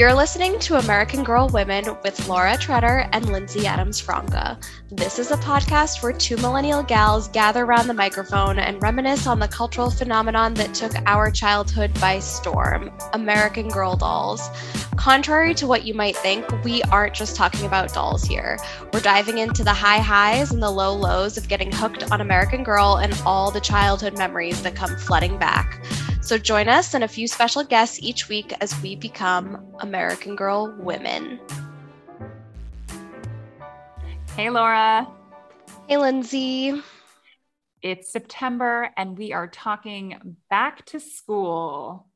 You're listening to American Girl Women with Laura Treader and Lindsey Adams Franca. This is a podcast where two millennial gals gather around the microphone and reminisce on the cultural phenomenon that took our childhood by storm American Girl dolls. Contrary to what you might think, we aren't just talking about dolls here. We're diving into the high highs and the low lows of getting hooked on American Girl and all the childhood memories that come flooding back. So join us and a few special guests each week as we become American Girl women. Hey, Laura. Hey, Lindsey. It's September and we are talking back to school.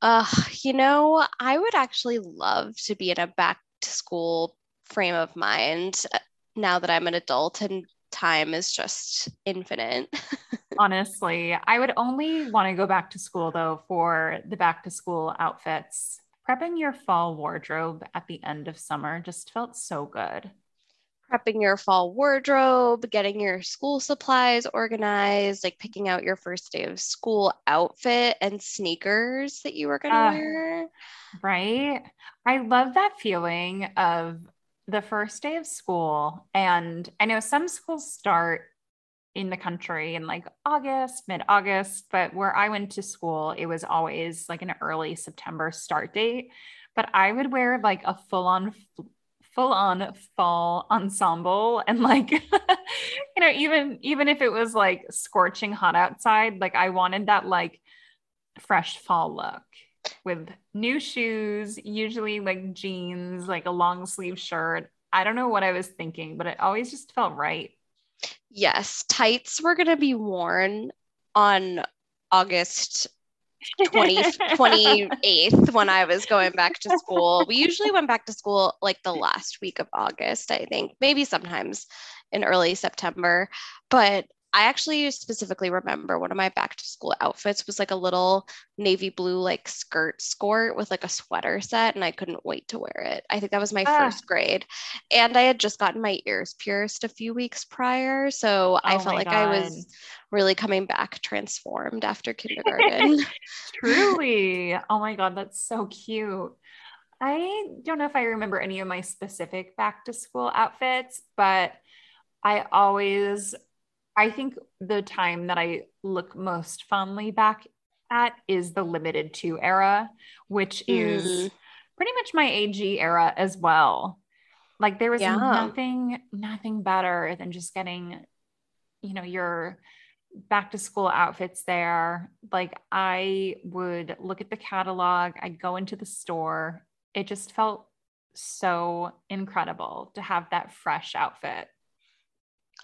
Uh, you know, I would actually love to be in a back to school frame of mind uh, now that I'm an adult and time is just infinite. Honestly, I would only want to go back to school though for the back to school outfits. Prepping your fall wardrobe at the end of summer just felt so good. Prepping your fall wardrobe, getting your school supplies organized, like picking out your first day of school outfit and sneakers that you were going to uh, wear. Right. I love that feeling of the first day of school. And I know some schools start in the country in like August, mid August, but where I went to school, it was always like an early September start date. But I would wear like a full on, full on fall ensemble and like, you know, even, even if it was like scorching hot outside, like I wanted that like fresh fall look with new shoes, usually like jeans, like a long sleeve shirt. I don't know what I was thinking, but it always just felt right. Yes, tights were going to be worn on August 20, 28th when I was going back to school. We usually went back to school like the last week of August, I think, maybe sometimes in early September. But I actually specifically remember one of my back to school outfits was like a little navy blue like skirt skirt with like a sweater set and I couldn't wait to wear it. I think that was my ah. first grade. And I had just gotten my ears pierced a few weeks prior, so oh I felt like God. I was really coming back transformed after kindergarten. Truly. Oh my God, that's so cute. I don't know if I remember any of my specific back to school outfits, but I always I think the time that I look most fondly back at is the Limited Too era, which is mm. pretty much my AG era as well. Like there was yeah. nothing, nothing better than just getting, you know, your back to school outfits there. Like I would look at the catalog, I'd go into the store. It just felt so incredible to have that fresh outfit.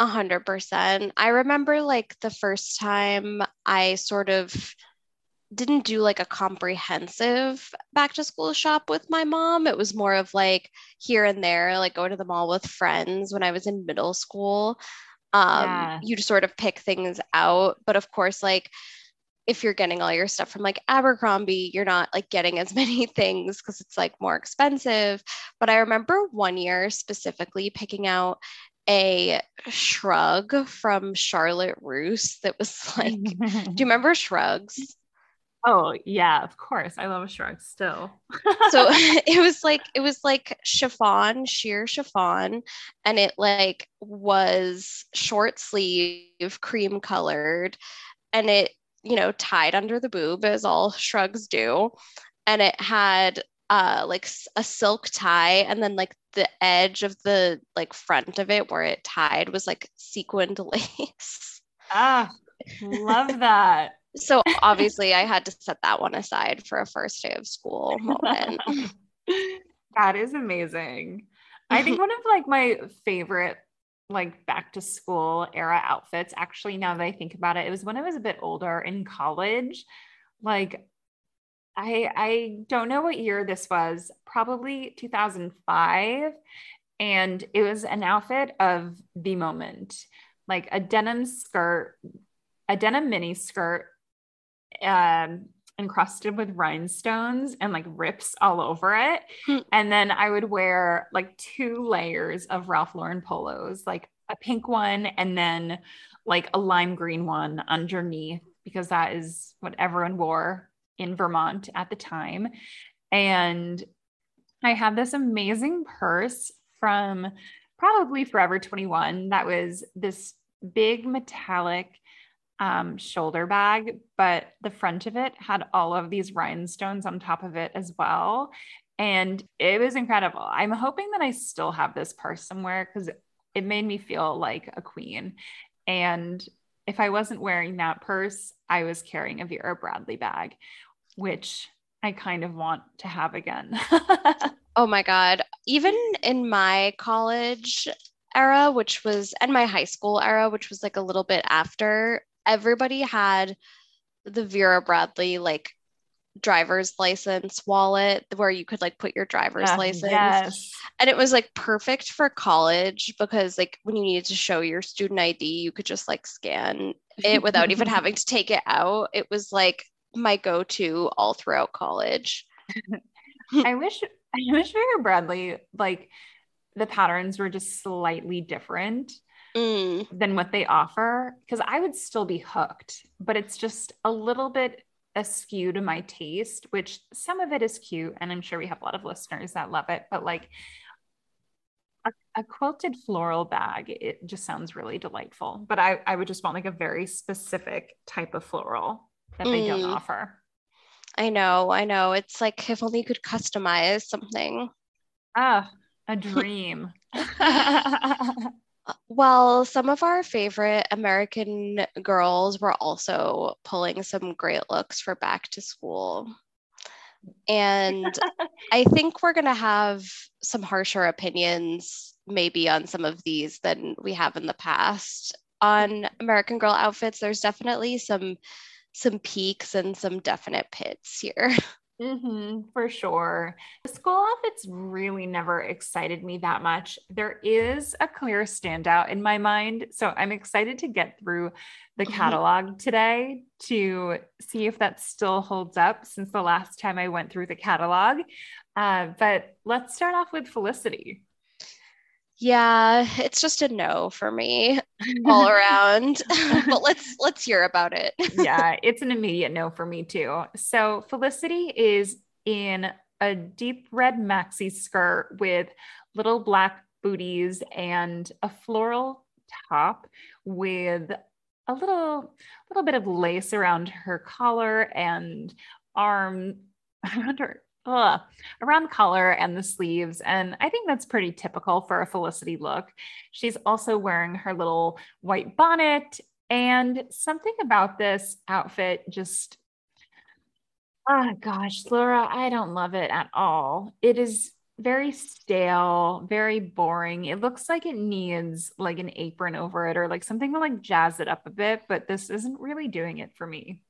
A hundred percent. I remember like the first time I sort of didn't do like a comprehensive back to school shop with my mom. It was more of like here and there, like going to the mall with friends when I was in middle school. Um, yeah. you just sort of pick things out. But of course, like if you're getting all your stuff from like Abercrombie, you're not like getting as many things because it's like more expensive. But I remember one year specifically picking out a shrug from Charlotte Russe that was like, do you remember shrugs? Oh yeah, of course. I love shrugs still. so it was like it was like chiffon, sheer chiffon, and it like was short sleeve, cream colored, and it, you know, tied under the boob as all shrugs do. And it had uh like a silk tie and then like the edge of the like front of it where it tied was like sequined lace. Ah, love that. so obviously I had to set that one aside for a first day of school moment. that is amazing. I think one of like my favorite like back to school era outfits actually now that I think about it, it was when I was a bit older in college. Like I I don't know what year this was, probably 2005 and it was an outfit of the moment. Like a denim skirt, a denim mini skirt um encrusted with rhinestones and like rips all over it. Hmm. And then I would wear like two layers of Ralph Lauren polos, like a pink one and then like a lime green one underneath because that is what everyone wore in Vermont at the time. And I had this amazing purse from probably Forever 21 that was this big metallic um, shoulder bag, but the front of it had all of these rhinestones on top of it as well. And it was incredible. I'm hoping that I still have this purse somewhere because it made me feel like a queen. And if I wasn't wearing that purse, I was carrying a Vera Bradley bag, which I kind of want to have again. oh my God. Even in my college era, which was, and my high school era, which was like a little bit after, everybody had the Vera Bradley like driver's license wallet where you could like put your driver's uh, license. Yes. And it was like perfect for college because like when you needed to show your student ID, you could just like scan it without even having to take it out. It was like my go-to all throughout college. I wish I wish Vera Bradley like the patterns were just slightly different mm. than what they offer because I would still be hooked, but it's just a little bit askew to my taste, which some of it is cute, and I'm sure we have a lot of listeners that love it, but like a, a, quilted floral bag, it just sounds really delightful. But I, I would just want like a very specific type of floral that they mm. don't offer. I know, I know. It's like if only you could customize something. Ah, a dream. Uh, well, some of our favorite American girls were also pulling some great looks for back to school. And I think we're going to have some harsher opinions, maybe on some of these than we have in the past. On American Girl outfits, there's definitely some some peaks and some definite pits here. Mm-hmm, for sure. The school outfits really never excited me that much. There is a clear standout in my mind. So I'm excited to get through the mm-hmm. catalog today to see if that still holds up since the last time I went through the catalog. Uh, but let's start off with Felicity. Yeah, it's just a no for me all around. but let's let's hear about it. yeah, it's an immediate no for me too. So Felicity is in a deep red maxi skirt with little black booties and a floral top with a little little bit of lace around her collar and arm around her ugh, around collar and the sleeves. And I think that's pretty typical for a Felicity look. She's also wearing her little white bonnet. And something about this outfit just, oh gosh, Laura, I don't love it at all. It is very stale, very boring. It looks like it needs like an apron over it or like something to like jazz it up a bit, but this isn't really doing it for me.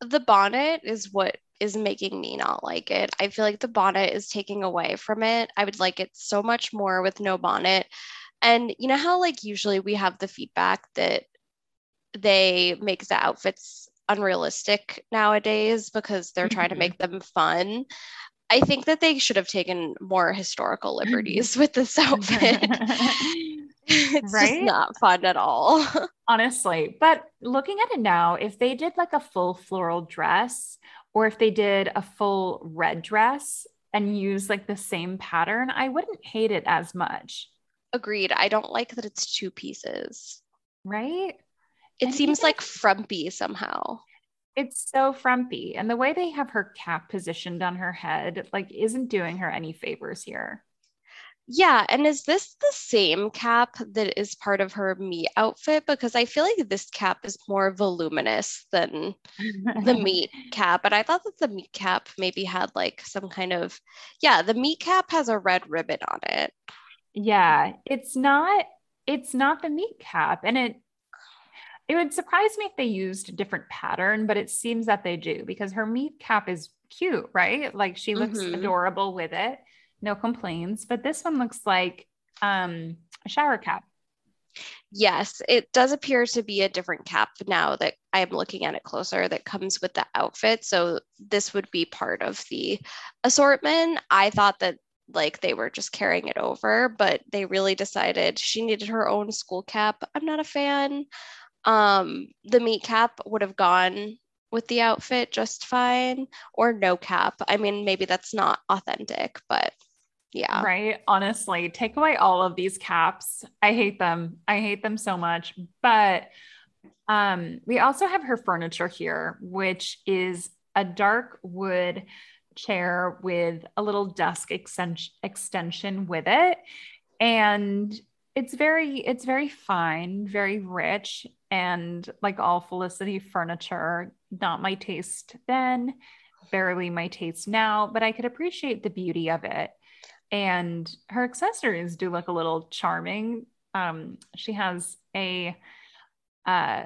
The bonnet is what is making me not like it. I feel like the bonnet is taking away from it. I would like it so much more with no bonnet. And you know how like usually we have the feedback that they make the outfits unrealistic nowadays because they're trying to mm-hmm. make them fun. I think that they should have taken more historical liberties with this outfit. it's right? just not fun at all. Honestly. But looking at it now, if they did like a full floral dress, or if they did a full red dress and use like the same pattern, I wouldn't hate it as much. Agreed. I don't like that it's two pieces. Right? It and seems like frumpy somehow. It's so frumpy. And the way they have her cap positioned on her head, like, isn't doing her any favors here. Yeah, and is this the same cap that is part of her meet outfit? Because I feel like this cap is more voluminous than the meet cap. But I thought that the meet cap maybe had like some kind of, yeah, the meet cap has a red ribbon on it. Yeah, it's not, it's not the meet cap. And it, it would surprise me if they used a different pattern, but it seems that they do because her meet cap is cute, right? Like she looks mm-hmm. adorable with it no complaints. But this one looks like um, a shower cap. Yes, it does appear to be a different cap now that I'm looking at it closer that comes with the outfit. So this would be part of the assortment. I thought that like they were just carrying it over, but they really decided she needed her own school cap. I'm not a fan. Um, the meet cap would have gone with the outfit just fine, or no cap. I mean, maybe that's not authentic, but Yeah. Right. Honestly, take away all of these caps. I hate them. I hate them so much. But um, we also have her furniture here, which is a dark wood chair with a little desk extension extension with it. And it's very, it's very fine, very rich, and like all Felicity furniture, not my taste then, barely my taste now, but I could appreciate the beauty of it. And her accessories do look a little charming. Um, she has a uh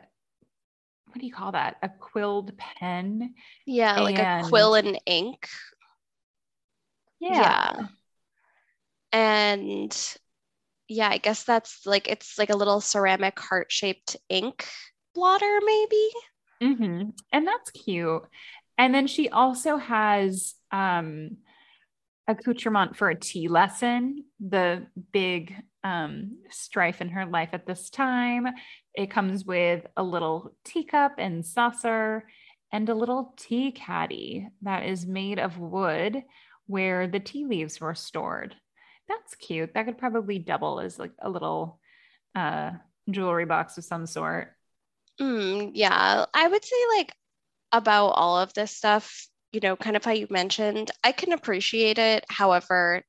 what do you call that? A quilled pen. Yeah, like a quill and ink. Yeah. yeah. And yeah, I guess that's like it's like a little ceramic heart shaped ink blotter, maybe. Mm-hmm. And that's cute. And then she also has um accoutrement for a tea lesson, the big um, strife in her life at this time. It comes with a little teacup and saucer and a little tea caddy that is made of wood where the tea leaves were stored. That's cute. That could probably double as like a little uh, jewelry box of some sort. Mm, yeah, I would say like about all of this stuff, you know, kind of how you mentioned, I can appreciate it. However,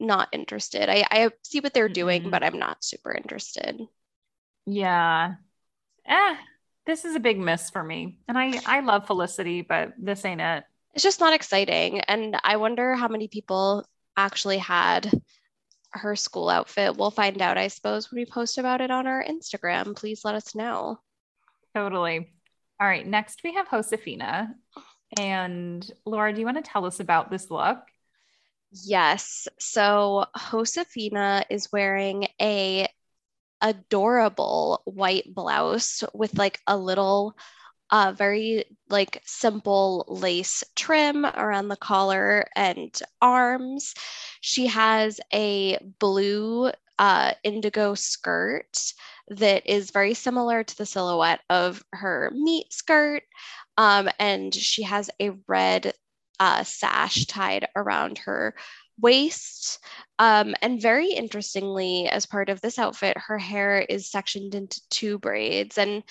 not interested. I, I see what they're doing, mm-hmm. but I'm not super interested. Yeah. Eh, this is a big miss for me. And I, I love Felicity, but this ain't it. It's just not exciting. And I wonder how many people actually had her school outfit. We'll find out, I suppose, when we post about it on our Instagram. Please let us know. Totally. All right. Next, we have Josefina. And Laura, do you want to tell us about this look? Yes. So Josefina is wearing a adorable white blouse with like a little uh, very like simple lace trim around the collar and arms. She has a blue uh, indigo skirt that is very similar to the silhouette of her meet skirt. Um, and she has a red uh, sash tied around her waist. Um, and very interestingly, as part of this outfit, her hair is sectioned into two braids. And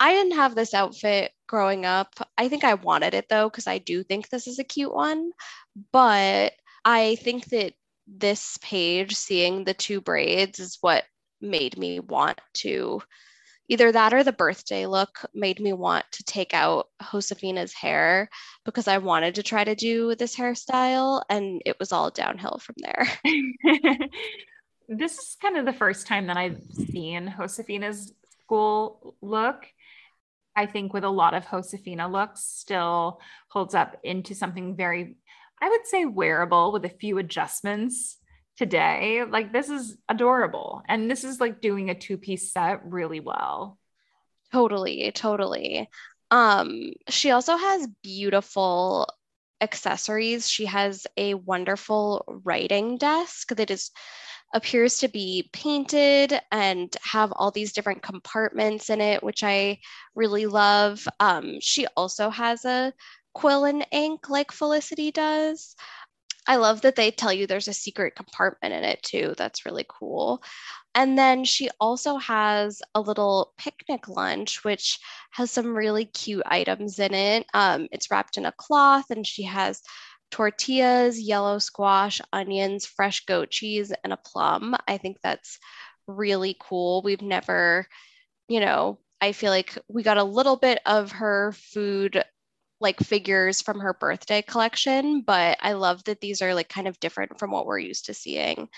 I didn't have this outfit growing up. I think I wanted it though, because I do think this is a cute one. But I think that this page, seeing the two braids, is what made me want to either that or the birthday look made me want to take out Josefina's hair because I wanted to try to do this hairstyle and it was all downhill from there. this is kind of the first time that I've seen Josefina's school look. I think with a lot of Josefina looks still holds up into something very, I would say wearable with a few adjustments today. Like this is adorable. And this is like doing a two-piece set really well. Totally, totally. Um she also has beautiful accessories. She has a wonderful writing desk that is appears to be painted and have all these different compartments in it, which I really love. Um, she also has a quill and ink like Felicity does. I love that they tell you there's a secret compartment in it too. That's really cool. And then she also has a little picnic lunch, which has some really cute items in it. Um, it's wrapped in a cloth, and she has tortillas, yellow squash, onions, fresh goat cheese, and a plum. I think that's really cool. We've never, you know, I feel like we got a little bit of her food like figures from her birthday collection, but I love that these are like kind of different from what we're used to seeing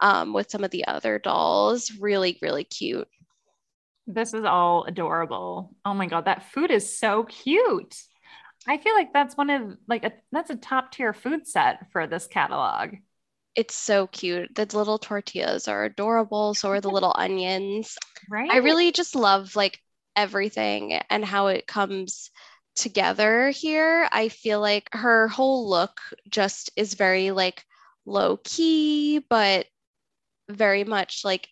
um, with some of the other dolls. Really, really cute. This is all adorable. Oh my God, that food is so cute. I feel like that's one of like a, that's a top tier food set for this catalog. It's so cute. The little tortillas are adorable. So are the little onions. Right. I really just love like everything and how it comes together here. I feel like her whole look just is very like low key, but very much like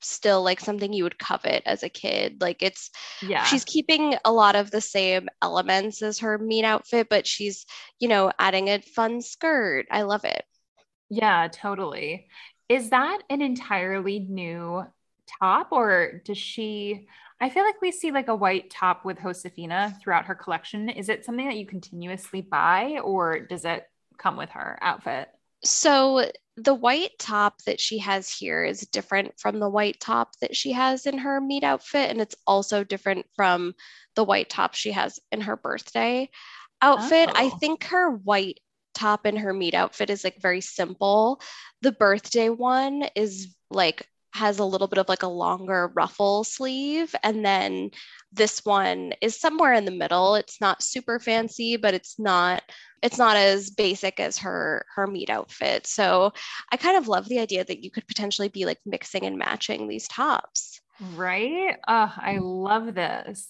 still like something you would covet as a kid. Like it's yeah. She's keeping a lot of the same elements as her mean outfit, but she's, you know, adding a fun skirt. I love it. Yeah, totally. Is that an entirely new top or does she I feel like we see like a white top with Josefina throughout her collection. Is it something that you continuously buy or does it come with her outfit? So the white top that she has here is different from the white top that she has in her meet outfit. And it's also different from the white top she has in her birthday outfit. Oh. I think her white top in her meet outfit is like very simple. The birthday one is like has a little bit of like a longer ruffle sleeve and then this one is somewhere in the middle. It's not super fancy but it's not it's not as basic as her her meet outfit. So i kind of love the idea that you could potentially be like mixing and matching these tops. Right? Uh, i love this.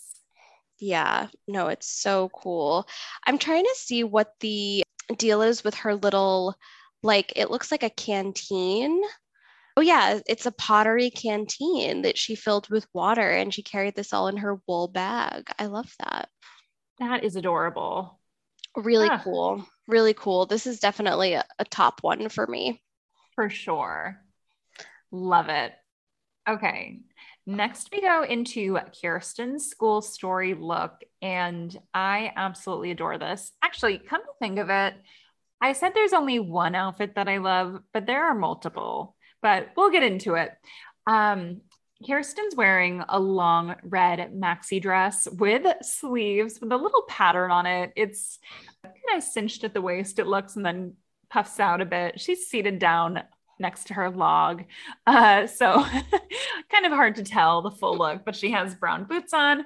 Yeah. No it's so cool. I'm trying to see what the deal is with her little like it looks like a canteen Oh, yeah, it's a pottery canteen that she filled with water and she carried this all in her wool bag. I love that. That is adorable. Really yeah. cool. Really cool. This is definitely a, a top one for me. For sure. Love it. Okay. Next, we go into Kirsten's school story look, and I absolutely adore this. Actually, come to think of it, I said there's only one outfit that I love, but there are multiple but we'll get into it. Um, Kirsten's wearing a long red maxi dress with sleeves with a little pattern on it. It's kind of cinched at the waist, it looks, and then puffs out a bit. She's seated down next to her log. Uh, so kind of hard to tell the full look, but she has brown boots on,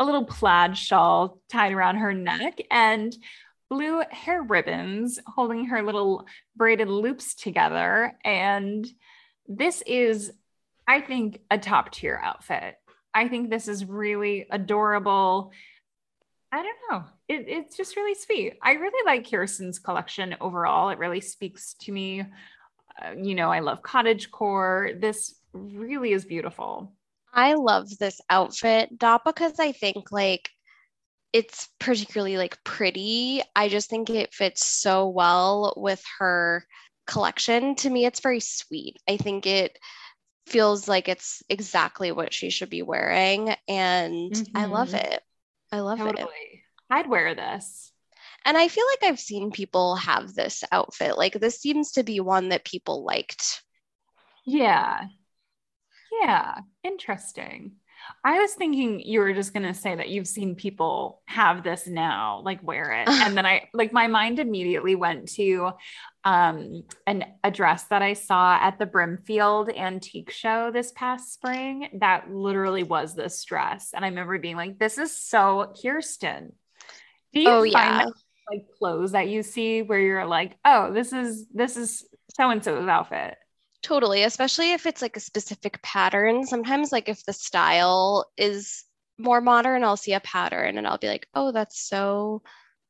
a little plaid shawl tied around her neck, and blue hair ribbons holding her little braided loops together. And this is, I think, a top tier outfit. I think this is really adorable. I don't know. It, it's just really sweet. I really like Kirsten's collection overall. It really speaks to me. Uh, you know, I love cottage core. This really is beautiful. I love this outfit, not because I think like it's particularly like pretty. I just think it fits so well with her collection. To me, it's very sweet. I think it feels like it's exactly what she should be wearing. And mm-hmm. I love it. I love totally. it. I'd wear this. And I feel like I've seen people have this outfit. Like this seems to be one that people liked. Yeah. Yeah. Interesting. I was thinking you were just going to say that you've seen people have this now, like wear it. and then I, like, my mind immediately went to um, an address that I saw at the Brimfield Antique Show this past spring that literally was this dress. And I remember being like, this is so Kirsten. Do you oh, find yeah. that, like clothes that you see where you're like, oh, this is, this is so and so's outfit? Totally, especially if it's like a specific pattern. Sometimes, like if the style is more modern, I'll see a pattern and I'll be like, oh, that's so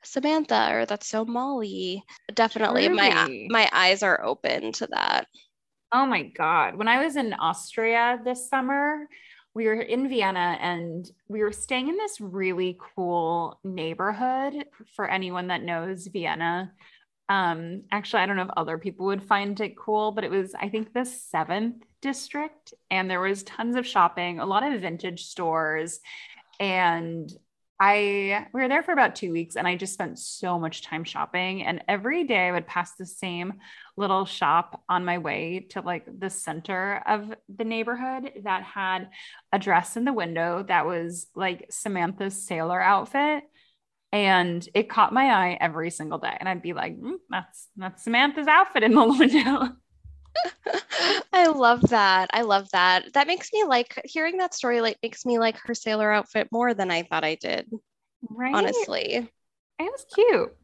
Samantha or that's so Molly. Definitely, Truly. my my eyes are open to that. Oh my god! When I was in Austria this summer, we were in Vienna and we were staying in this really cool neighborhood. For anyone that knows Vienna, um, actually, I don't know if other people would find it cool, but it was, I think, the seventh district, and there was tons of shopping, a lot of vintage stores, and I we were there for about two weeks, and I just spent so much time shopping. And every day I would pass the same little shop on my way to like the center of the neighborhood that had a dress in the window that was like Samantha's sailor outfit and it caught my eye every single day. And i'd be like mm, that's that's samantha's outfit in the window. I love that. I love that. That makes me like hearing that story like makes me like her sailor outfit more than i thought i did right? honestly. It was cute.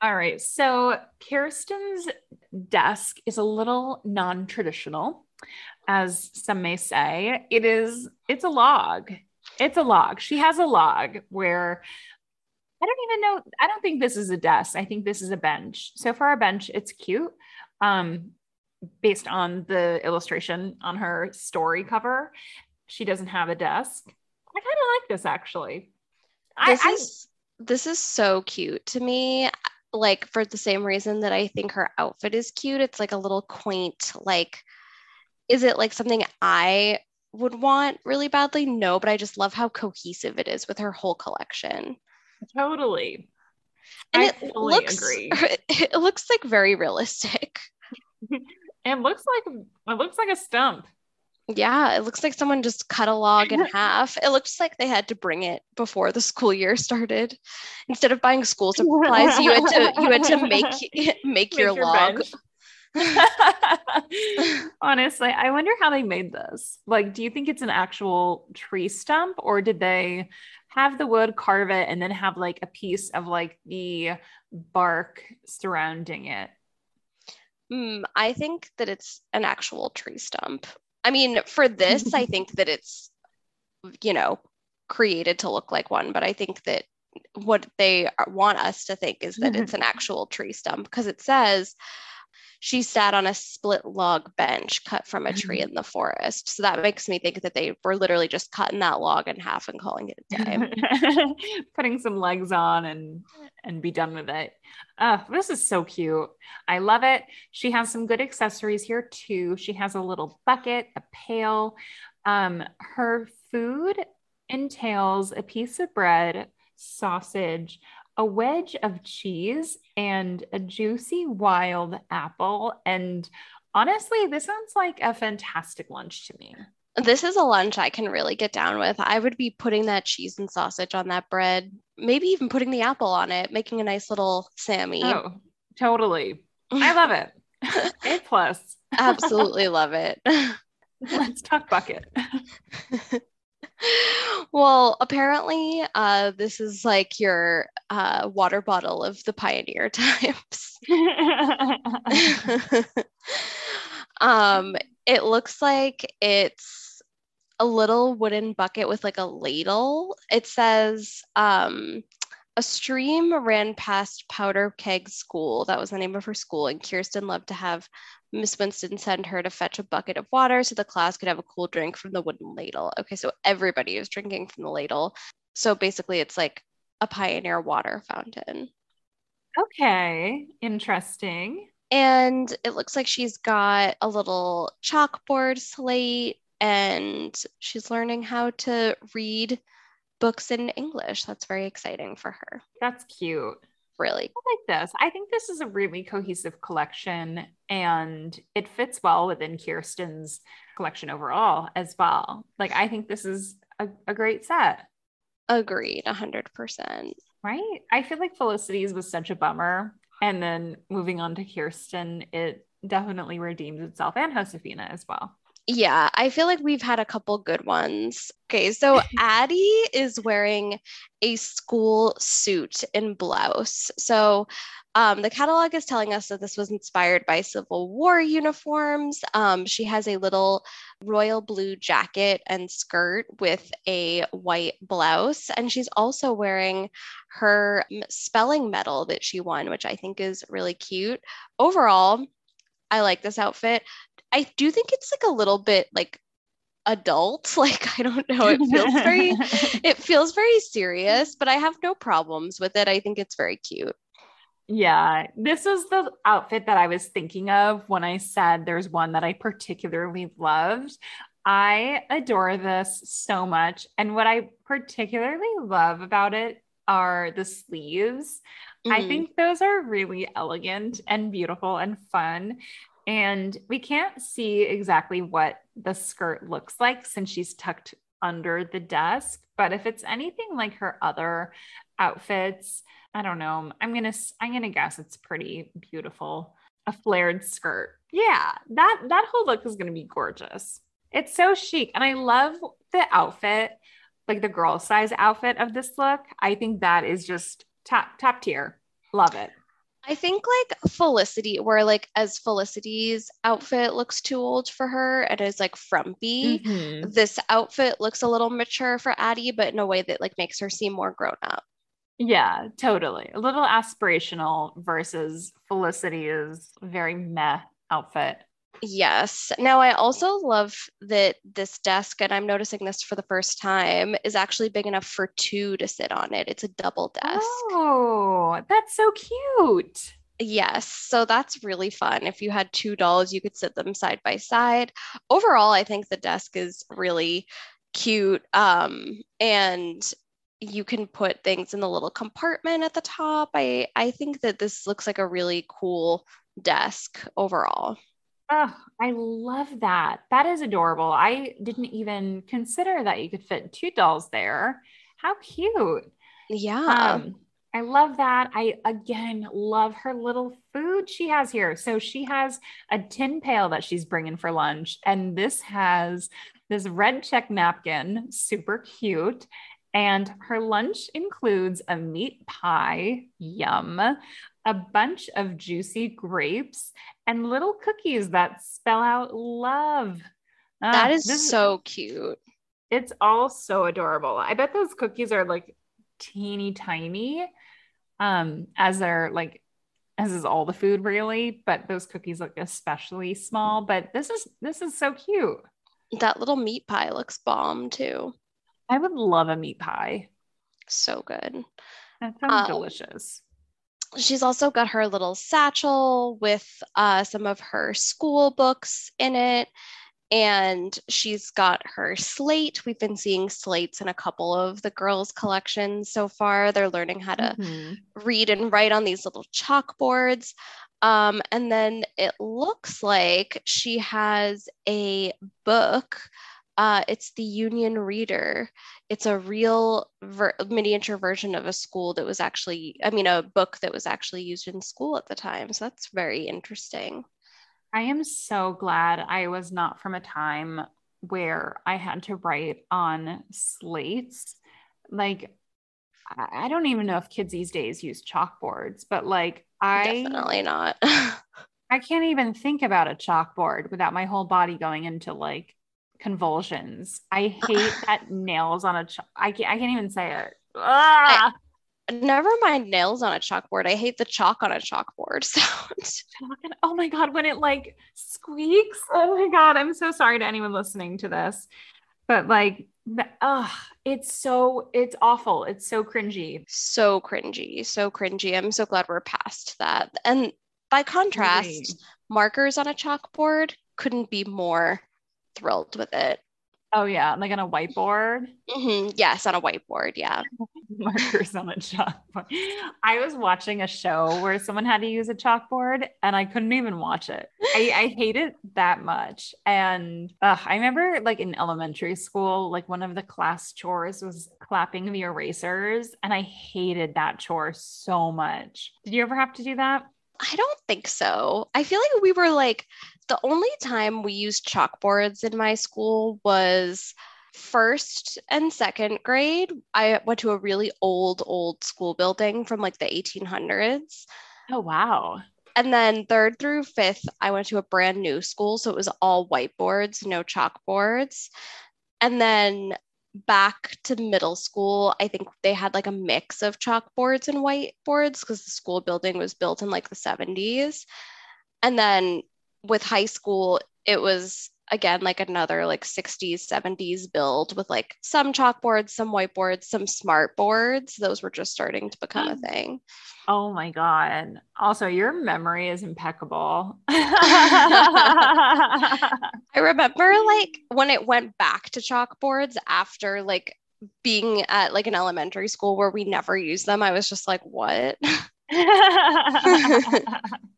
All right. So kirsten's desk is a little non-traditional as some may say. It is it's a log. It's a log. She has a log where I don't even know. I don't think this is a desk. I think this is a bench. So for our bench, it's cute. Um, based on the illustration on her story cover, she doesn't have a desk. I kind of like this actually. This I, is I, this is so cute to me. like for the same reason that I think her outfit is cute. It's like a little quaint, like, is it like something I would want really badly? No, but I just love how cohesive it is with her whole collection. Totally. And I it fully looks, agree. It looks like very realistic. It looks like it looks like a stump. Yeah, it looks like someone just cut a log in half. It looks like they had to bring it before the school year started. Instead of buying school supplies, you had to you had to make make, your, your log. Honestly, I wonder how they made this. Like, do you think it's an actual tree stump or did they have the wood carve it and then have like a piece of like the bark surrounding it? Hmm, I think that it's an actual tree stump. I mean, for this, I think that it's, you know, created to look like one, but I think that what they want us to think is that it's an actual tree stump because it says she sat on a split log bench cut from a tree in the forest. So that makes me think that they were literally just cutting that log in half and calling it a day. Putting some legs on and and be done with it. Oh, this is so cute. I love it. She has some good accessories here too. She has a little bucket, a pail. Um, her food entails a piece of bread, sausage, a wedge of cheese, and a juicy wild apple. And honestly, this sounds like a fantastic lunch to me. This is a lunch I can really get down with. I would be putting that cheese and sausage on that bread, maybe even putting the apple on it, making a nice little Sammy. Oh, totally. I love it. A plus. Absolutely love it. Let's talk bucket. well, apparently, uh, this is like your uh, water bottle of the pioneer times. um, it looks like it's a little wooden bucket with like a ladle. It says, um, a stream ran past Powder Keg School. That was the name of her school. And Kirsten loved to have Miss Winston sent her to fetch a bucket of water so the class could have a cool drink from the wooden ladle. Okay, so everybody is drinking from the ladle. So basically, it's like a pioneer water fountain. Okay, interesting. And it looks like she's got a little chalkboard slate and she's learning how to read books in English. That's very exciting for her. That's cute. Really. I like this. I think this is a really cohesive collection and it fits well within Kirsten's collection overall as well. Like, I think this is a, a great set. Agreed, 100%. Right? I feel like Felicity's was such a bummer. And then moving on to Kirsten, it definitely redeems itself and Josefina as well. Yeah, I feel like we've had a couple good ones. Okay, so Addy is wearing a school suit and blouse. So um, the catalog is telling us that this was inspired by Civil War uniforms. Um, she has a little royal blue jacket and skirt with a white blouse. And she's also wearing her spelling medal that she won, which I think is really cute. Overall, I like this outfit. I do think it's like a little bit like adult. Like i don't know. It feels very it feels very serious but i have no problems with it. I think it's very cute. Yeah. This is the outfit that i was thinking of when i said there's one that i particularly loved. I adore this so much and what i particularly love about it are the sleeves. Mm-hmm. i think those are really elegant and beautiful and fun and we can't see exactly what the skirt looks like since she's tucked under the desk. But if it's anything like her other outfits, I don't know. I'm gonna I'm gonna guess it's pretty beautiful. A flared skirt. Yeah, that that whole look is gonna be gorgeous. It's so chic. And I love the outfit, like the girl size outfit of this look. I think that is just top top tier. Love it. I think like Felicity, where like as Felicity's outfit looks too old for her and is like frumpy, mm-hmm. this outfit looks a little mature for Addy, but in a way that like makes her seem more grown up. Yeah, totally. A little aspirational versus Felicity's very meh outfit. Yes. Now, I also love that this desk, and I'm noticing this for the first time, is actually big enough for two to sit on it. It's a double desk. Oh, that's so cute. Yes. So that's really fun. If you had two dolls, you could sit them side by side. Overall, I think the desk is really cute. Um, and you can put things in the little compartment at the top. I, I think that this looks like a really cool desk overall. Oh, I love that. That is adorable. I didn't even consider that you could fit two dolls there. How cute. Yeah. Um, I love that. I again love her little food she has here. So she has a tin pail that she's bringing for lunch, and this has this red check napkin, super cute. And her lunch includes a meat pie, yum, a bunch of juicy grapes, and little cookies that spell out love. That uh, is so cute. It's all so adorable. I bet those cookies are like teeny tiny um as they're like as is all the food really but those cookies look especially small but this is this is so cute that little meat pie looks bomb too i would love a meat pie so good that sounds um, delicious she's also got her little satchel with uh, some of her school books in it and she's got her slate. We've been seeing slates in a couple of the girls' collections so far. They're learning how to mm-hmm. read and write on these little chalkboards. Um, and then it looks like she has a book. Uh, it's the Union Reader. It's a real ver- miniature version of a school that was actually, I mean, a book that was actually used in school at the time. So that's very interesting. I am so glad I was not from a time where I had to write on slates. Like, I don't even know if kids these days use chalkboards, but like, I definitely not. I can't even think about a chalkboard without my whole body going into like convulsions. I hate that nails on a ch- I can't, I can't even say it. Ah! never mind nails on a chalkboard. I hate the chalk on a chalkboard sound. oh my god, when it like squeaks. Oh my god, I'm so sorry to anyone listening to this. But like oh, it's so it's awful. It's so cringy. So cringy. So cringy. I'm so glad we're past that. And by contrast, markers on a chalkboard couldn't be more thrilled with it. Oh yeah, like on a whiteboard. Mm-hmm. Yes, on a whiteboard. Yeah. Markers on a chalkboard. I was watching a show where someone had to use a chalkboard, and I couldn't even watch it. I, I hate it that much. And uh, I remember, like in elementary school, like one of the class chores was clapping the erasers, and I hated that chore so much. Did you ever have to do that? I don't think so. I feel like we were like the only time we used chalkboards in my school was first and second grade. I went to a really old, old school building from like the 1800s. Oh, wow. And then third through fifth, I went to a brand new school. So it was all whiteboards, no chalkboards. And then back to middle school, I think they had like a mix of chalkboards and whiteboards because the school building was built in like the 70s. And then with high school, it was again like another like 60s 70s build with like some chalkboards some whiteboards some smart boards. Those were just starting to become a mm. thing. Oh my god. Also your memory is impeccable. I remember like when it went back to chalkboards after like being at like an elementary school where we never used them i was just like what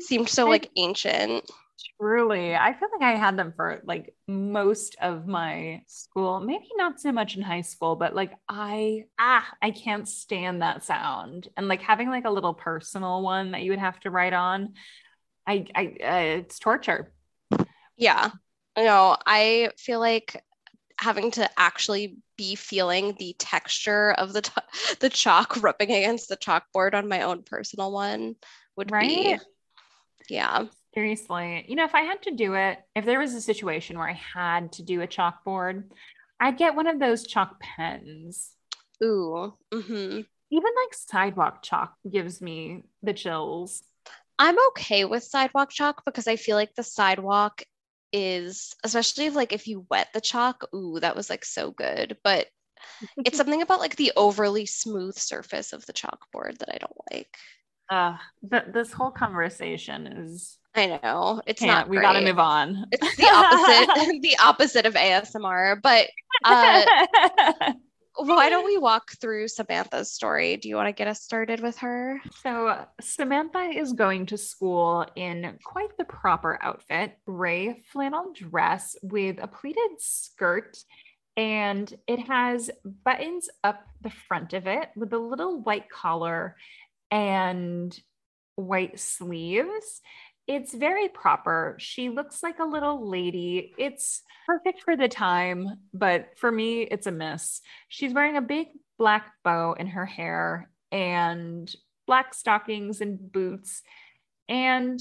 seemed so like ancient. Truly. I feel like I had them for like most of my school. Maybe not so much in high school, but like I ah, I can't stand that sound. And like having like a little personal one that you would have to write on. I I uh, it's torture. Yeah. No, I feel like having to actually be feeling the texture of the t- the chalk rubbing against the chalkboard on my own personal one would right? be yeah seriously you know if i had to do it if there was a situation where i had to do a chalkboard i'd get one of those chalk pens ooh mm-hmm. even like sidewalk chalk gives me the chills I'm okay with sidewalk chalk because I feel like the sidewalk is, especially if, like if you wet the chalk, ooh, that was like so good. But it's something about like the overly smooth surface of the chalkboard that I don't like. Uh, but this whole conversation is I know it's not. we got to move on. It's the opposite, the opposite of ASMR. But uh, why don't we walk through Samantha's story? Do you want to get us started with her? so Samantha is going to school in quite the proper outfit, gray flannel dress with a pleated skirt and it has buttons up the front of it with a little white collar and white sleeves. It's very proper. She looks like a little lady. It's perfect for the time, but for me, it's a miss. She's wearing a big black bow in her hair and black stockings and boots. And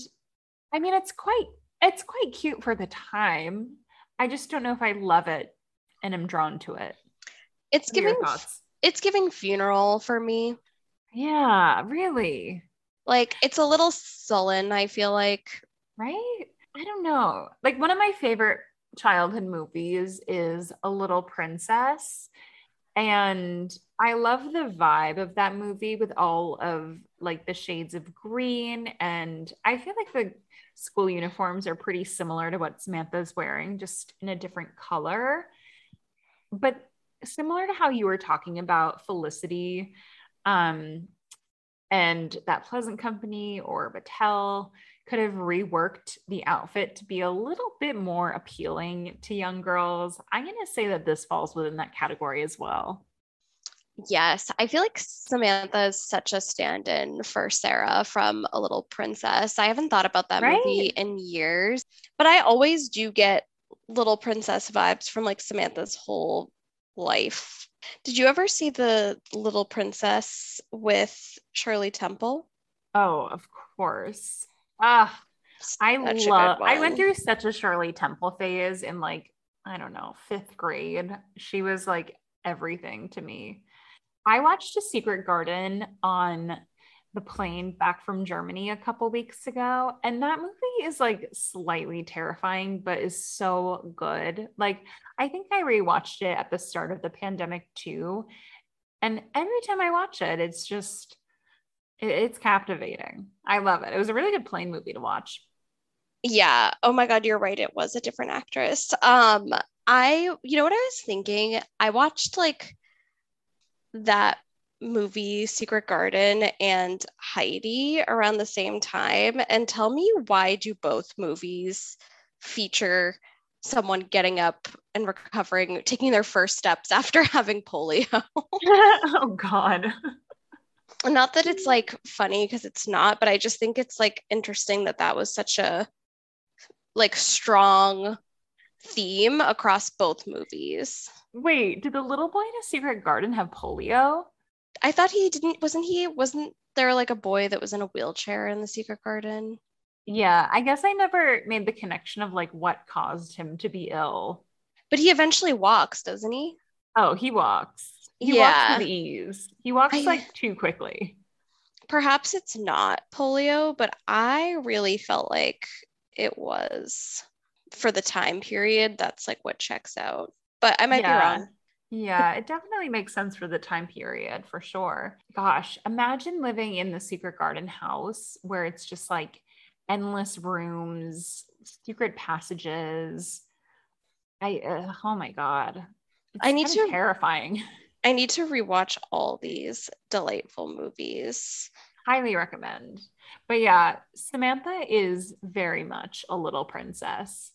I mean, it's quite it's quite cute for the time. I just don't know if I love it and am drawn to it. It's What are your giving it's giving funeral for me. Yeah, really. Like it's a little sullen, I feel like. Right? I don't know. Like one of my favorite childhood movies is A Little Princess. And I love the vibe of that movie with all of like the shades of green. And I feel like the school uniforms are pretty similar to what Samantha's wearing, just in a different color. But similar to how you were talking about Felicity, um, and that Pleasant Company or Mattel could have reworked the outfit to be a little bit more appealing to young girls. I'm going to say that this falls within that category as well. Yes, I feel like Samantha is such a stand-in for Sarah from A Little Princess. I haven't thought about that movie in years, but I always do get Little Princess vibes from like Samantha's whole life. Did you ever see the Little Princess with Shirley Temple? Oh, of course. Ah, I love I went through such a Shirley Temple phase in like, I don't know, fifth grade. She was like everything to me. I watched A Secret Garden on the plane back from Germany a couple weeks ago, and that movie is like slightly terrifying, but is so good. Like, I think I rewatched it at the start of the pandemic too. And every time I watch it, it's just it- it's captivating. I love it. It was a really good plane movie to watch. Yeah. Oh my God, you're right. It was a different actress. Um, I, you know what I was thinking? I watched like that movie Secret Garden and Heidi around the same time. And tell me why do both movies feature someone getting up and recovering, taking their first steps after having polio? oh God. Not that it's like funny because it's not, but I just think it's like interesting that that was such a like strong theme across both movies. Wait, did the little boy in a secret garden have polio? I thought he didn't, wasn't he? Wasn't there like a boy that was in a wheelchair in the secret garden? Yeah, I guess I never made the connection of like what caused him to be ill. But he eventually walks, doesn't he? Oh, he walks. He Yeah. walks with ease. He walks I- like too quickly. Perhaps it's not polio, but I really felt like it was for the time period. That's like what checks out. But I might Yeah. be wrong. Yeah, it definitely makes sense for the time period for sure. Gosh, imagine living in the secret garden house where it's just like endless rooms, secret passages. I uh, oh my god. It's I need to- terrifying. I need to rewatch all these delightful movies. Highly recommend. But yeah, Samantha is very much a little princess.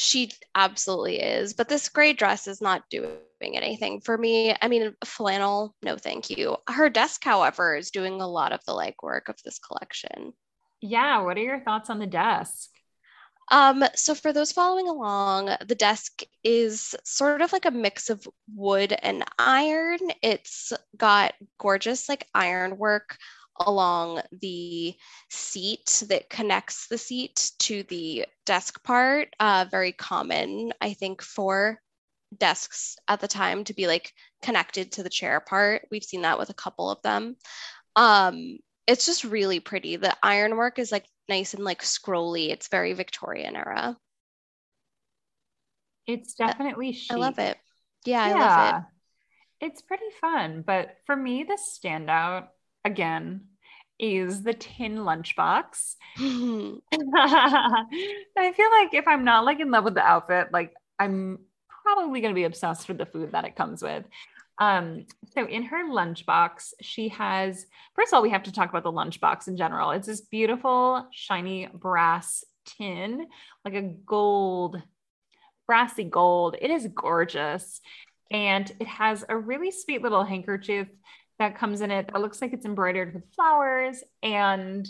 She absolutely is, but this gray dress is not doing anything for me. I mean, flannel, no thank you. Her desk, however, is doing a lot of the legwork of this collection. Yeah, what are your thoughts on the desk? Um, so for those following along, the desk is sort of like a mix of wood and iron. It's got gorgeous like ironwork along the seat that connects the seat to the desk part. Uh, very common, I think, for desks at the time to be like connected to the chair part. We've seen that with a couple of them. Um, it's just really pretty. The ironwork is like nice and like scrolly. It's very Victorian era. It's definitely chic. I love it. Yeah, I love it. It's pretty fun. But for me, the standout again is the tin lunchbox. I feel like if I'm not like in love with the outfit, like I'm probably going to be obsessed with the food that it comes with. Um, so in her lunchbox, she has, first of all, we have to talk about the lunchbox in general. It's this beautiful, shiny brass tin, like a gold, brassy gold. It is gorgeous. And it has a really sweet little handkerchief that comes in it that looks like it's embroidered with flowers. And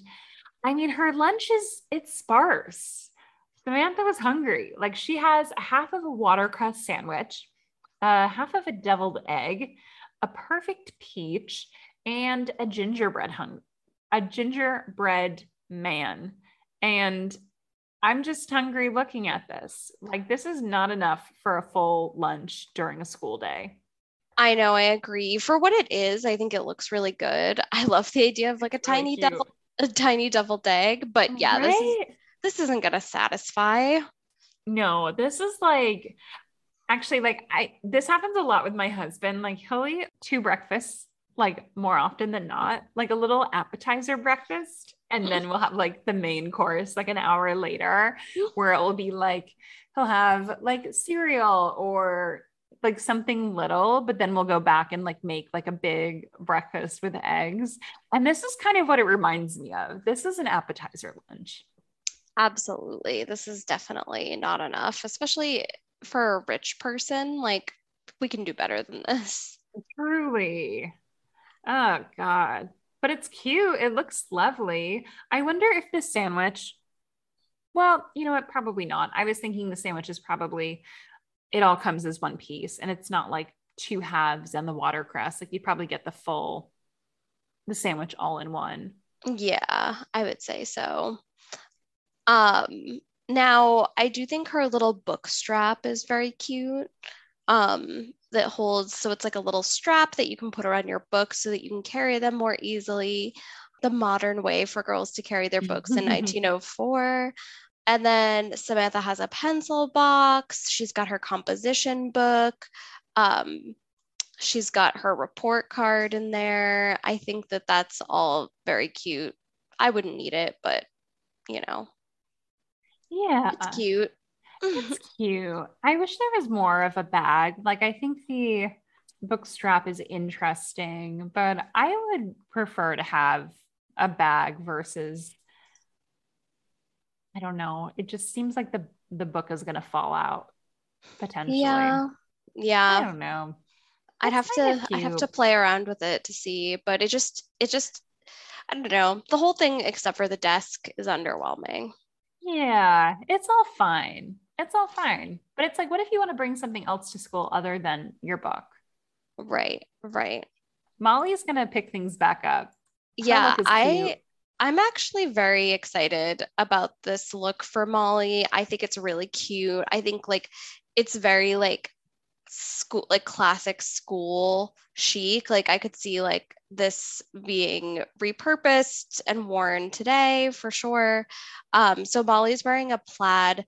I mean, her lunch is, it's sparse. Samantha was hungry. Like she has half of a watercress sandwich, uh, half of a deviled egg, a perfect peach, and a gingerbread hung, a gingerbread man. And I'm just hungry looking at this. Like this is not enough for a full lunch during a school day. I know, I agree. For what it is, I think it looks really good. I love the idea of like a tiny devil a tiny deviled egg, but yeah, right? this is this isn't gonna satisfy. No, this is like actually like I this happens a lot with my husband. Like he'll eat two breakfasts like more often than not, like a little appetizer breakfast. And then we'll have like the main course like an hour later, where it will be like he'll have like cereal or like something little, but then we'll go back and like make like a big breakfast with eggs. And this is kind of what it reminds me of. This is an appetizer lunch. Absolutely. This is definitely not enough, especially for a rich person. Like, we can do better than this. Truly. Oh, God. But it's cute. It looks lovely. I wonder if this sandwich, well, you know what? Probably not. I was thinking the sandwich is probably, it all comes as one piece and it's not like two halves and the watercress. Like, you probably get the full, the sandwich all in one. Yeah, I would say so. Um, now I do think her little book strap is very cute. Um, that holds so it's like a little strap that you can put around your books so that you can carry them more easily. The modern way for girls to carry their books in 1904. And then Samantha has a pencil box. She's got her composition book. Um, she's got her report card in there. I think that that's all very cute. I wouldn't need it, but you know, yeah. It's cute. it's cute. I wish there was more of a bag. Like, I think the book strap is interesting, but I would prefer to have a bag versus I don't know. It just seems like the the book is going to fall out potentially. Yeah. Yeah. I don't know. I'd have to I'd have to play around with it to see, but it just it just I don't know. The whole thing except for the desk is underwhelming. Yeah, it's all fine. It's all fine. But it's like, what if you want to bring something else to school other than your book? Right, right. Molly's gonna pick things back up. yeah, I I'm actually very excited about this look for Molly. I think it's really cute. I think like it's very like school like classic school chic. Like I could see like this being repurposed and worn today for sure. Um, so Molly's wearing a plaid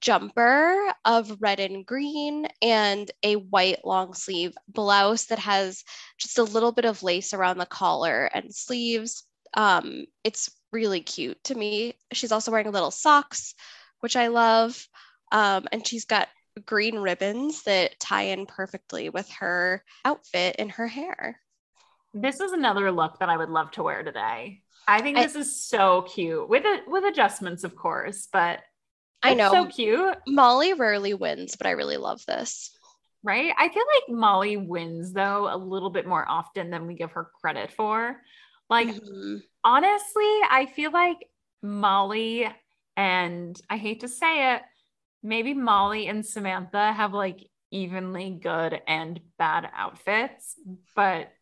jumper of red and green and a white long sleeve blouse that has just a little bit of lace around the collar and sleeves. Um, it's really cute to me. She's also wearing little socks, which I love. Um, and she's got green ribbons that tie in perfectly with her outfit and her hair. This is another look that I would love to wear today. I think this I, is so cute with it with adjustments, of course, but I know so cute. Molly rarely wins, but I really love this. Right? I feel like Molly wins though a little bit more often than we give her credit for. Like mm-hmm. honestly, I feel like Molly and I hate to say it, maybe Molly and Samantha have like evenly good and bad outfits, but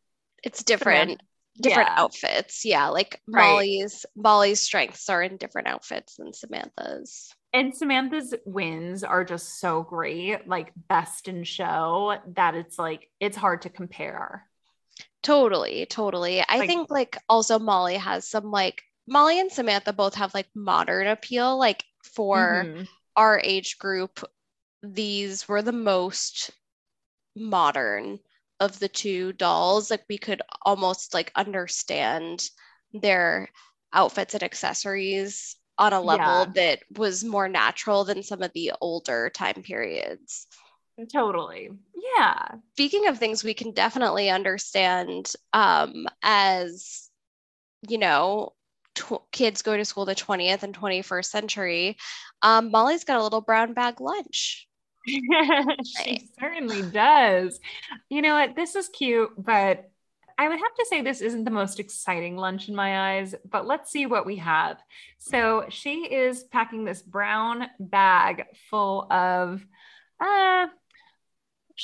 it's different. Samantha, different yeah. outfits. Yeah, like right. Molly's Molly's strengths are in different outfits than Samantha's. And Samantha's wins are just so great, like best in show, that it's like it's hard to compare. Totally, totally. I Like- think like also Molly has some like Molly and Samantha both have like modern appeal. Like for Mhm. our age group, these were the most modern of the two dolls. Like we could almost like understand their outfits and accessories on a level Yeah. that was more natural than some of the older time periods. Totally. Yeah. Speaking of things we can definitely understand um, as, you know, tw- kids go to school the 20th and 21st century, um, Molly's got a little brown bag lunch. she certainly does. You know what? This is cute, but I would have to say this isn't the most exciting lunch in my eyes, but let's see what we have. So she is packing this brown bag full of uh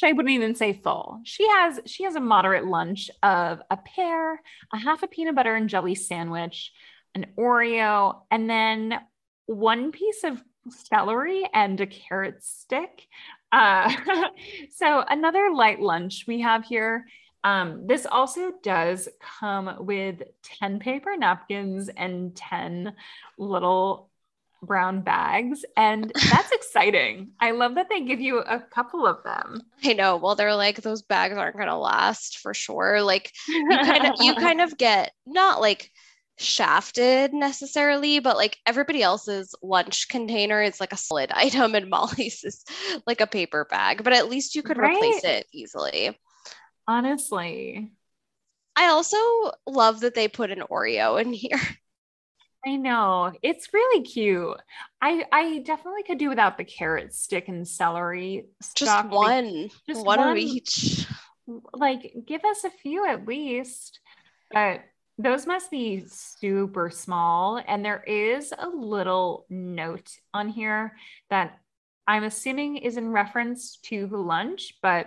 I wouldn't even say full. She has she has a moderate lunch of a pear, a half a peanut butter and jelly sandwich, an Oreo, and then one piece of celery and a carrot stick. Uh, so another light lunch we have here. Um, this also does come with 10 paper napkins and 10 little brown bags. And that's exciting. I love that they give you a couple of them. I know. Well, they're like those bags aren't going to last for sure. Like you kind of you kind of get not like shafted necessarily, but like everybody else's lunch container is like a solid item and Molly's is like a paper bag, but at least you could replace it easily. Honestly, I also love that they put an Oreo in here. I know it's really cute. I I definitely could do without the carrot stick and celery Just. One, just one of one. each. Like, give us a few at least. But those must be super small. And there is a little note on here that I'm assuming is in reference to the lunch, but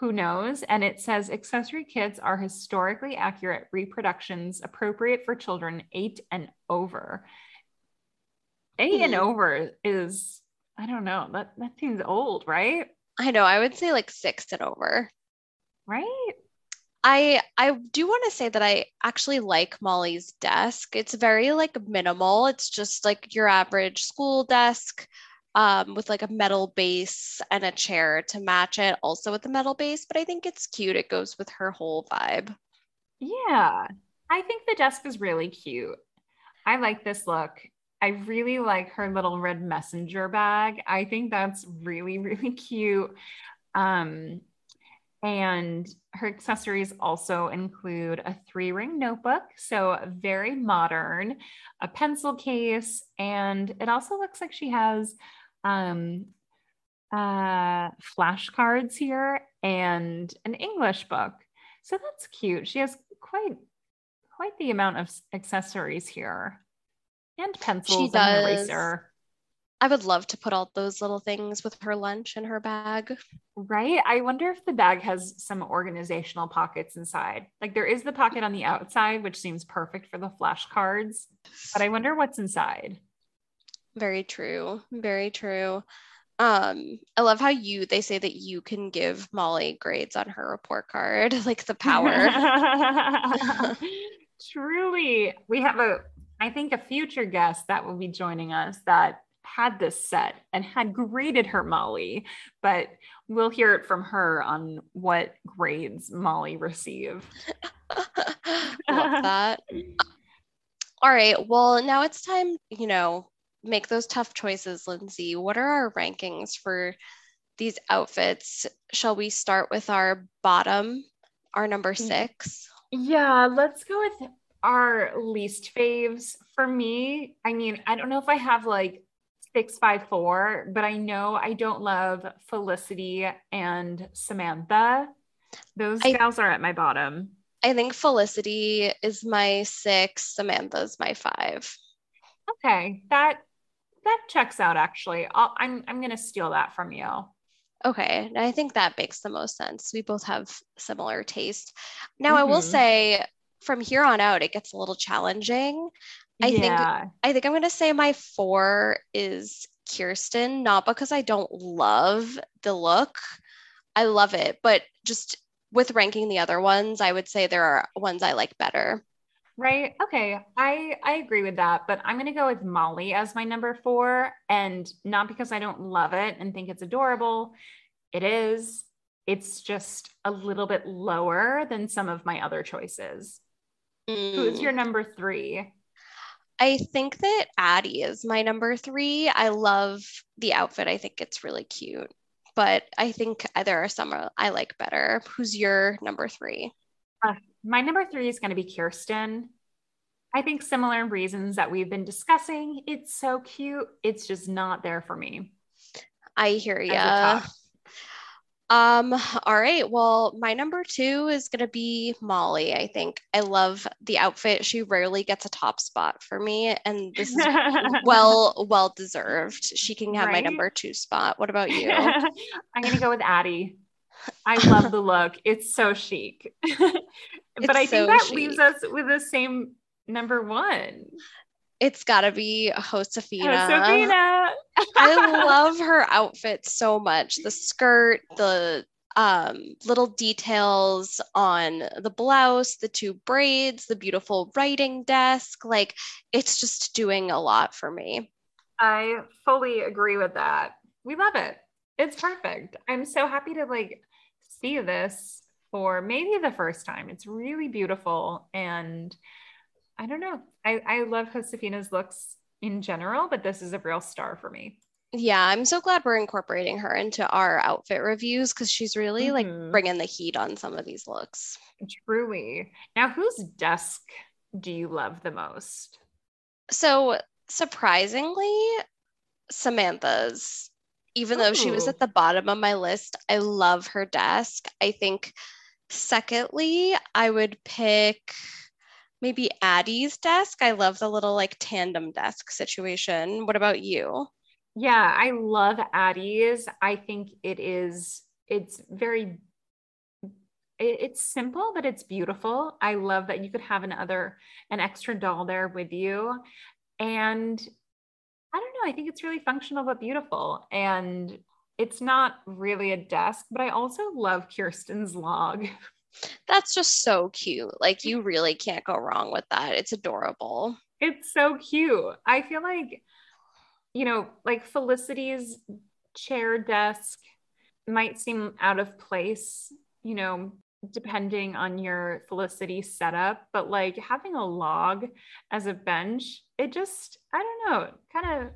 who knows? And it says accessory kits are historically accurate reproductions appropriate for children eight and over. Eight and Hmm. over is, I don't know, that, that seems old, right? I know. I would say like six and over. Right? I I do want to say that I actually like Molly's desk. It's very like minimal. It's just like your average school desk um, with like a metal base and a chair to match it, also with the metal base. But I think it's cute. It goes with her whole vibe. Yeah, I think the desk is really cute. I like this look. I really like her little red messenger bag. I think that's really, really cute. Um, and her accessories also include a three ring notebook, so very modern, a pencil case, and it also looks like she has um, uh, flashcards here and an English book. So that's cute. She has quite quite the amount of accessories here. And pencils and does. an eraser. I would love to put all those little things with her lunch in her bag. Right? I wonder if the bag has some organizational pockets inside. Like there is the pocket on the outside, which seems perfect for the flashcards. But I wonder what's inside. Very true. Very true. Um, I love how you they say that you can give Molly grades on her report card, like the power. Truly. We have a, I think, a future guest that will be joining us that had this set and had graded her Molly, but we'll hear it from her on what grades Molly received. Love that. All right. Well, now it's time, you know, make those tough choices, Lindsey. What are our rankings for these outfits? Shall we start with our bottom, our number mm. six? Yeah, let's go with our least faves. For me, I mean, I don't know if I have like six, five, four, but I know I don't love Felicity and Samantha. Those I- gals are at my bottom. I think Felicity is my six, Samantha's my five. Okay, that that checks out actually. I'll, I'm I'm gonna steal that from you. Okay, and I think that makes the most sense. We both have similar taste. Now, I will Mhm. say from here on out, it gets a little challenging. I think- I think I'm going to say my four is Kirsten, not because I don't love the look. I love it, but just with ranking the other ones, I would say there are ones I like better. Right. Okay. I I agree with that, but I'm going to go with Molly as my number 4 and not because I don't love it and think it's adorable. It is. It's just a little bit lower than some of my other choices. Mm. Who's your number 3? I think that Addy is my number 3. I love the outfit. I think it's really cute. But I think there are some I like better. Who's your number 3? Uh, my number three is going to be Kirsten. I think similar reasons that we've been discussing. It's so cute. It's just not there for me. I hear you. Um, all right. Well, my number two is gonna be Molly. I think I love the outfit. She rarely gets a top spot for me, and this is well, well deserved. She can have right? my number two spot. What about you? I'm gonna go with Addy. I love the look. It's so chic. but I think so that chic. leaves us with the same number one. It's got to be Josefina. Josefina. I love her outfit so much. The skirt, the um, little details on the blouse, the two braids, the beautiful writing desk. Like it's just doing a lot for me. I fully agree with that. We love it. It's perfect. I'm so happy to like see this for maybe the first time. It's really beautiful. And I don't know. I, I love Josefina's looks in general, but this is a real star for me. Yeah, I'm so glad we're incorporating her into our outfit reviews because she's really mm-hmm. like bringing the heat on some of these looks. Truly. Now, whose desk do you love the most? So, surprisingly, Samantha's even Ooh. though she was at the bottom of my list, I love her desk. I think, secondly, I would pick maybe Addy's desk. I love the little like tandem desk situation. What about you? Yeah, I love Addy's. I think it is, it's very it's simple but it's beautiful i love that you could have another an extra doll there with you and I don't know. I think it's really functional but beautiful. And it's not really a desk, but I also love Kirsten's log. That's just so cute. Like you really can't go wrong with that. It's adorable. It's so cute. I feel like, you know, like Felicity's chair desk might seem out of place, you know, depending on your Felicity setup, but like having a log as a bench, it just, I don't know, kind of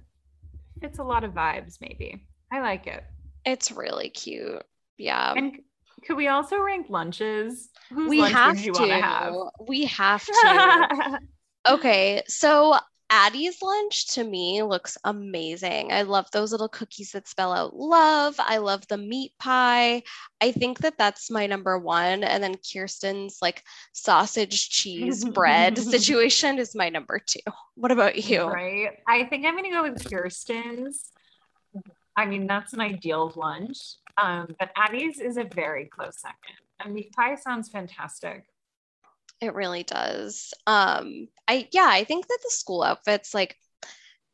fits a lot of vibes, maybe. I like it. It's really cute. Yeah. And could we also rank lunches? Whose we lunch have to. Have? We have to. okay. So Addy's lunch to me looks amazing. I love those little cookies that spell out love. I love the meat pie. I think that that's my number one. And then Kirsten's like sausage cheese bread situation is my number two. What about you? Right. I think I'm going to go with Kirsten's. I mean, that's an ideal lunch. Um, but Addy's is a very close second. And meat pie sounds fantastic. It really does. Um, I yeah, I think that the school outfits, like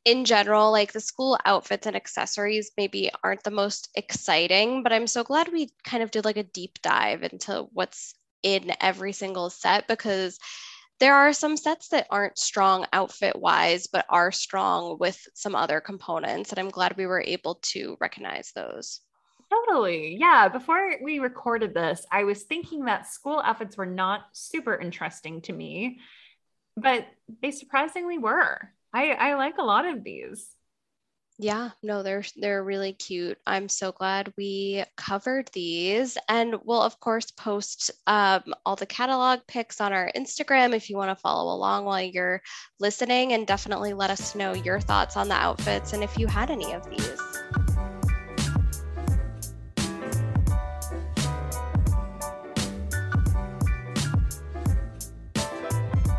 in general, like the school outfits and accessories maybe aren't the most exciting, but I'm so glad we kind of did like a deep dive into what's in every single set because there are some sets that aren't strong outfit wise, but are strong with some other components. And I'm glad we were able to recognize those. Totally. Yeah. Before we recorded this, I was thinking that school outfits were not super interesting to me, but they surprisingly were. I, I like a lot of these. Yeah, no, they're they're really cute. I'm so glad we covered these, and we'll of course post um, all the catalog pics on our Instagram if you want to follow along while you're listening, and definitely let us know your thoughts on the outfits and if you had any of these.